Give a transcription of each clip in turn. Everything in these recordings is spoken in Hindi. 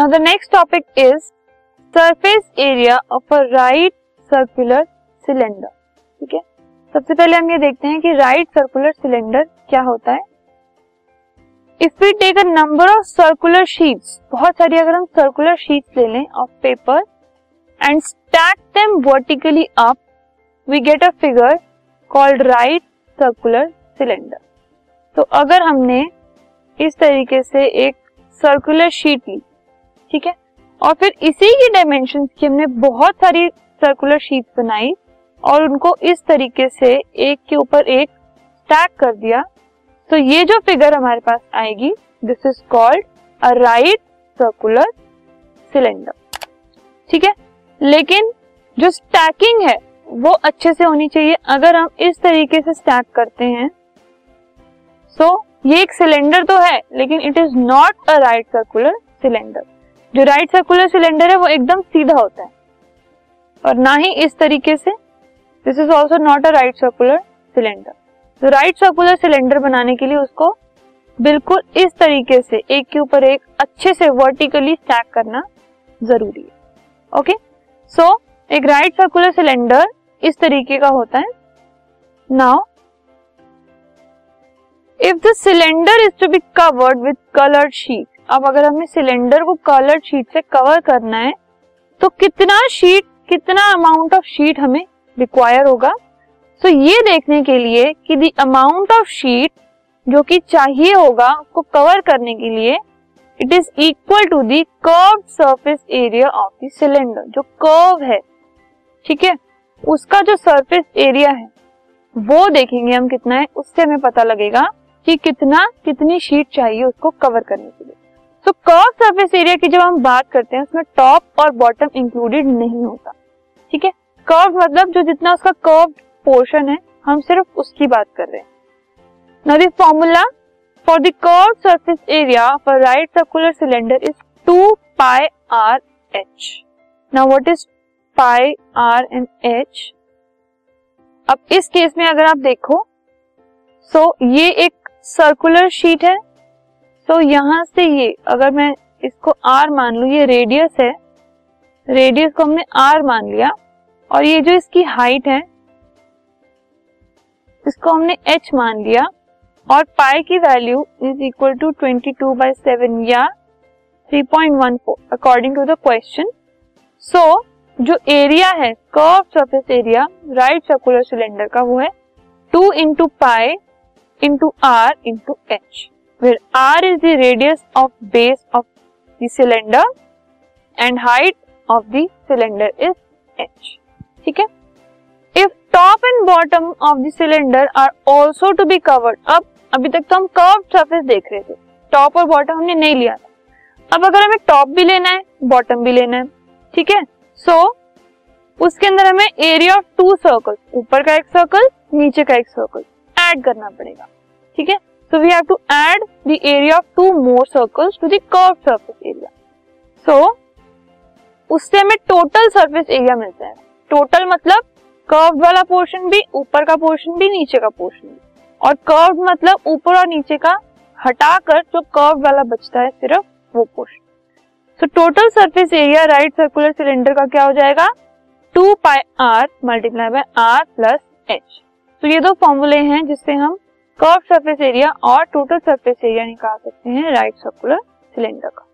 Now the next topic is surface area of a right circular cylinder ठीक है? सबसे पहले हम ये देखते हैं कि राइट सर्कुलर सिलेंडर क्या होता है। If we take a number of circular sheets बहुत सारी अगर हम सर्कुलर शीट्स ले लें of paper and stack them vertically up we get a figure called right circular cylinder तो अगर हमने इस तरीके से एक सर्कुलर शीट ली ठीक है? और फिर इसी की डायमेंशन की हमने बहुत सारी सर्कुलर शीट बनाई और उनको इस तरीके से एक के ऊपर एक स्टैक कर दिया। तो ये जो फिगर हमारे पास आएगी this is called a right circular cylinder ठीक है? लेकिन जो स्टैकिंग है वो अच्छे से होनी चाहिए। अगर हम इस तरीके से स्टैक करते हैं सो so, ये एक सिलेंडर तो है लेकिन it is not a right circular cylinder जो राइट सर्कुलर सिलेंडर है वो एकदम सीधा होता है। और ना ही इस तरीके से this is also not a right circular cylinder तो राइट सर्कुलर सिलेंडर बनाने के लिए उसको बिल्कुल इस तरीके से एक के ऊपर एक अच्छे से वर्टिकली स्टैक करना ज़रूरी है। ओके सो so, एक राइट सर्कुलर सिलेंडर इस तरीके का होता है। Now if the cylinder is to be covered with coloured sheet अब अगर हमें सिलेंडर को कलर्ड शीट से कवर करना है तो कितना शीट कितना अमाउंट ऑफ़ शीट हमें रिक्वायर होगा? सो so, ये देखने के लिए कि द अमाउंट ऑफ़ शीट जो कि चाहिए होगा उसको कवर करने के लिए it is equal to the curve surface area of the cylinder जो कर्व है। ठीक है? उसका जो सरफेस एरिया है वो देखेंगे हम कितना है उससे हमें पता लगेगा कि कितना कितनी शीट चाहिए उसको कवर करने के लिए। तो कर्व सरफेस एरिया की जब हम बात करते हैं, उसमें टॉप और बॉटम इंक्लूडेड नहीं होता। ठीक है? कर्व मतलब जो जितना उसका कर्व पोर्शन है, हम सिर्फ़ उसकी बात कर रहे हैं। Now the formula for the curve surface area for right circular cylinder is 2 pi R H now what is pi R and H अब इस केस में अगर आप देखो सो so ये एक सर्कुलर शीट है। So, यहाँ से ये अगर मैं इसको आर मान लू ये रेडियस है। रेडियस को हमने आर मान लिया। और ये जो इसकी हाइट है इसको हमने एच मान लिया। और पाई की value is equal to twenty two by seven या three point one four according to the question so जो एरिया है curve surface area right circular cylinder का वो है। Two into pi into R into H where R is the radius of base of the cylinder and height of the cylinder is H ठीक है? If top and bottom of the cylinder are also to be covered अब, अभी तक तो हम कर्व सरफेस देख रहे थे। टॉप और बॉटम हमने नहीं लिया था। अब अगर हमें टॉप भी लेना है बॉटम भी लेना है, ठीक है? सो उसके अंदर हमें एरिया ऑफ़ टू सर्कल ऊपर का एक सर्कल नीचे का एक सर्कल ऐड करना पड़ेगा। ठीक है? So we have to add the area of two more circles to the curve surface area so उससे हमें टोटल सरफेस एरिया मिलता है। टोटल मतलब कर्व वाला पोर्शन भी, ऊपर का पोर्शन भी, नीचे का पोर्शन भी। और कर्व मतलब ऊपर और नीचे का हटाकर जो कर्व वाला बचता है, सिर्फ़ वो portion so total surface area right circular cylinder का क्या हो जाएगा? Two pi R multiply by R plus H तो ये दो फॉर्मूले हैं जिससे हम कर्व सरफेस एरिया और टोटल सरफेस एरिया निकाल सकते हैं राइट सर्कुलर सिलेंडर का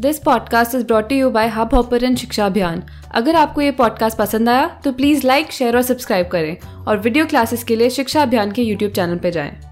this podcast is brought you by Hubhopper Shiksha Abhiyan अगर आपको ये पॉडकास्ट पसंद आया तो प्लीज़ लाइक शेयर और सब्सक्राइब करें और वीडियो क्लासेस के लिए शिक्षा अभियान के यूट्यूब चैनल पर जाएँ।